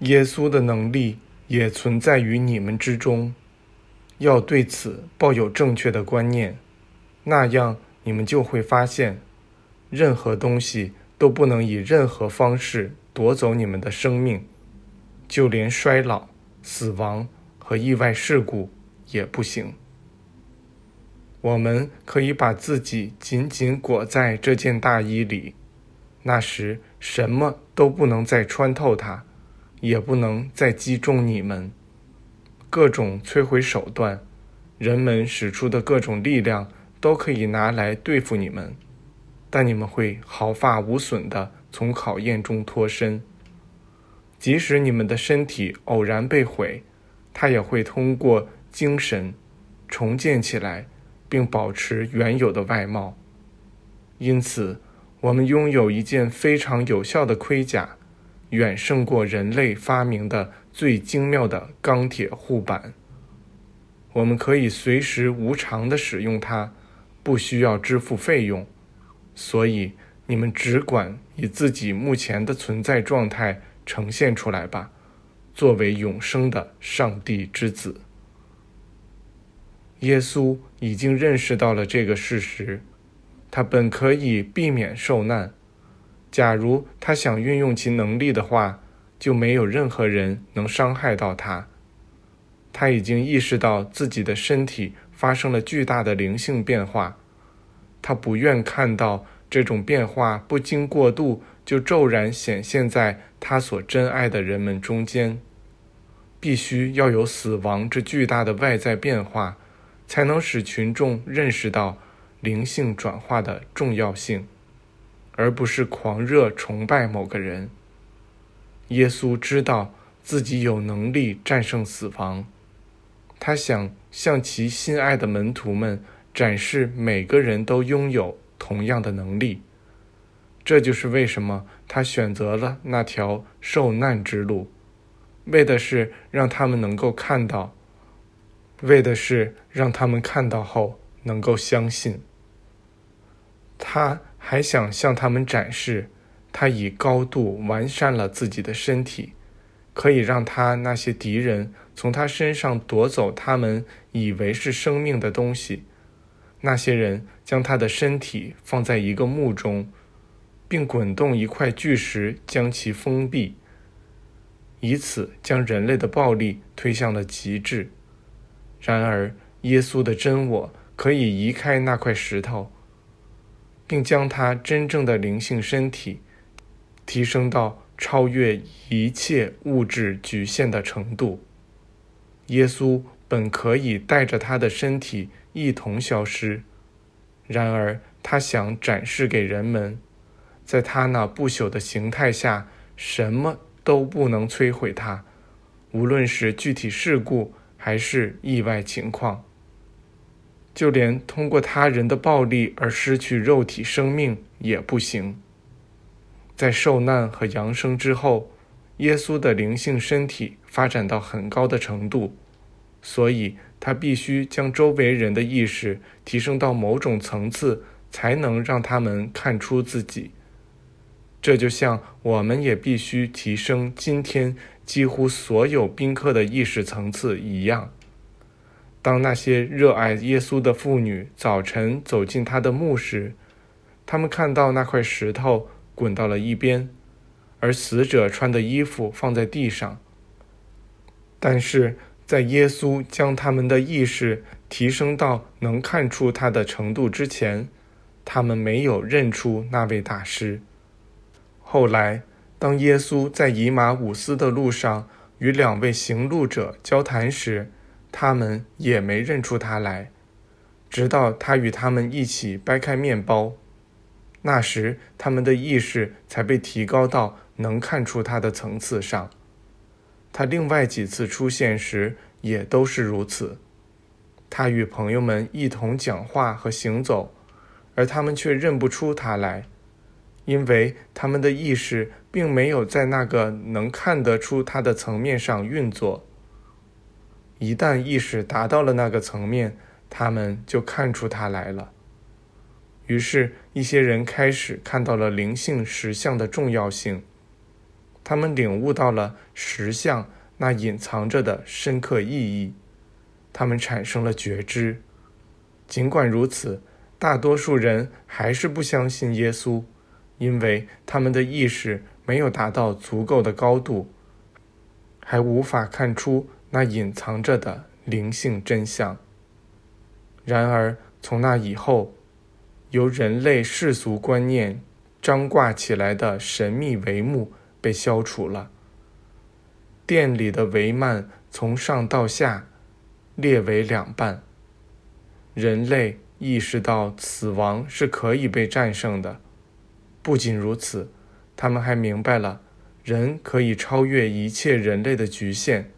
耶稣的能力也存在于你们之中。要对此抱有正确的观念，那样你们就会发现，任何东西都不能以任何方式夺走你们的生命，就连衰老、死亡和意外事故也不行。我们可以把自己紧紧裹在这件大衣里，那时什么都不能再穿透它，也不能再击中你们。各种摧毁手段，人们使出的各种力量都可以拿来对付你们，但你们会毫发无损地从考验中脱身。即使你们的身体偶然被毁，它也会通过精神重建起来，并保持原有的外貌。因此，我们拥有一件非常有效的盔甲，远胜过人类发明的。最精妙的钢铁护板，我们可以随时无偿的使用它，不需要支付费用。所以，你们只管以自己目前的存在状态呈现出来吧，作为永生的上帝之子。耶稣已经认识到了这个事实，他本可以避免受难，假如他想运用其能力的话。就没有任何人能伤害到他。他已经意识到自己的身体发生了巨大的灵性变化，他不愿看到这种变化不经过度就骤然显现在他所珍爱的人们中间。必须要有死亡这巨大的外在变化，才能使群众认识到灵性转化的重要性，而不是狂热崇拜某个人。耶稣知道自己有能力战胜死亡，他想向其心爱的门徒们展示，每个人都拥有同样的能力。这就是为什么他选择了那条受难之路，为的是让他们能够看到，为的是让他们看到后能够相信。他还想向他们展示。他以高度完善了自己的身体，可以让他那些敌人从他身上夺走他们以为是生命的东西。那些人将他的身体放在一个墓中，并滚动一块巨石将其封闭，以此将人类的暴力推向了极致。然而，耶稣的真我可以移开那块石头，并将他真正的灵性身体。提升到超越一切物质局限的程度。耶稣本可以带着他的身体一同消失，然而他想展示给人们，在他那不朽的形态下，什么都不能摧毁他，无论是具体事故还是意外情况，就连通过他人的暴力而失去肉体生命也不行。在受难和扬升之后，耶稣的灵性身体发展到很高的程度，所以他必须将周围人的意识提升到某种层次，才能让他们看出自己。这就像我们也必须提升今天几乎所有宾客的意识层次一样。当那些热爱耶稣的妇女早晨走进他的墓时，他们看到那块石头。滚到了一边，而死者穿的衣服放在地上。但是在耶稣将他们的意识提升到能看出他的程度之前，他们没有认出那位大师。后来，当耶稣在以马五斯的路上与两位行路者交谈时，他们也没认出他来，直到他与他们一起掰开面包。那时，他们的意识才被提高到能看出他的层次上。他另外几次出现时也都是如此。他与朋友们一同讲话和行走，而他们却认不出他来，因为他们的意识并没有在那个能看得出他的层面上运作。一旦意识达到了那个层面，他们就看出它来了。于是，一些人开始看到了灵性实相的重要性。他们领悟到了实相那隐藏着的深刻意义，他们产生了觉知。尽管如此，大多数人还是不相信耶稣，因为他们的意识没有达到足够的高度，还无法看出那隐藏着的灵性真相。然而，从那以后，由人类世俗观念张挂起来的神秘帷幕被消除了。殿里的帷幔从上到下裂为两半。人类意识到死亡是可以被战胜的。不仅如此，他们还明白了人可以超越一切人类的局限，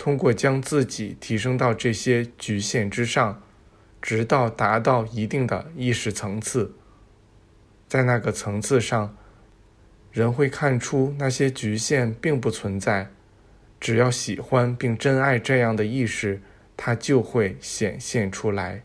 通过将自己提升到这些局限之上。直到达到一定的意识层次，在那个层次上，人会看出那些局限并不存在。只要喜欢并珍爱这样的意识，它就会显现出来。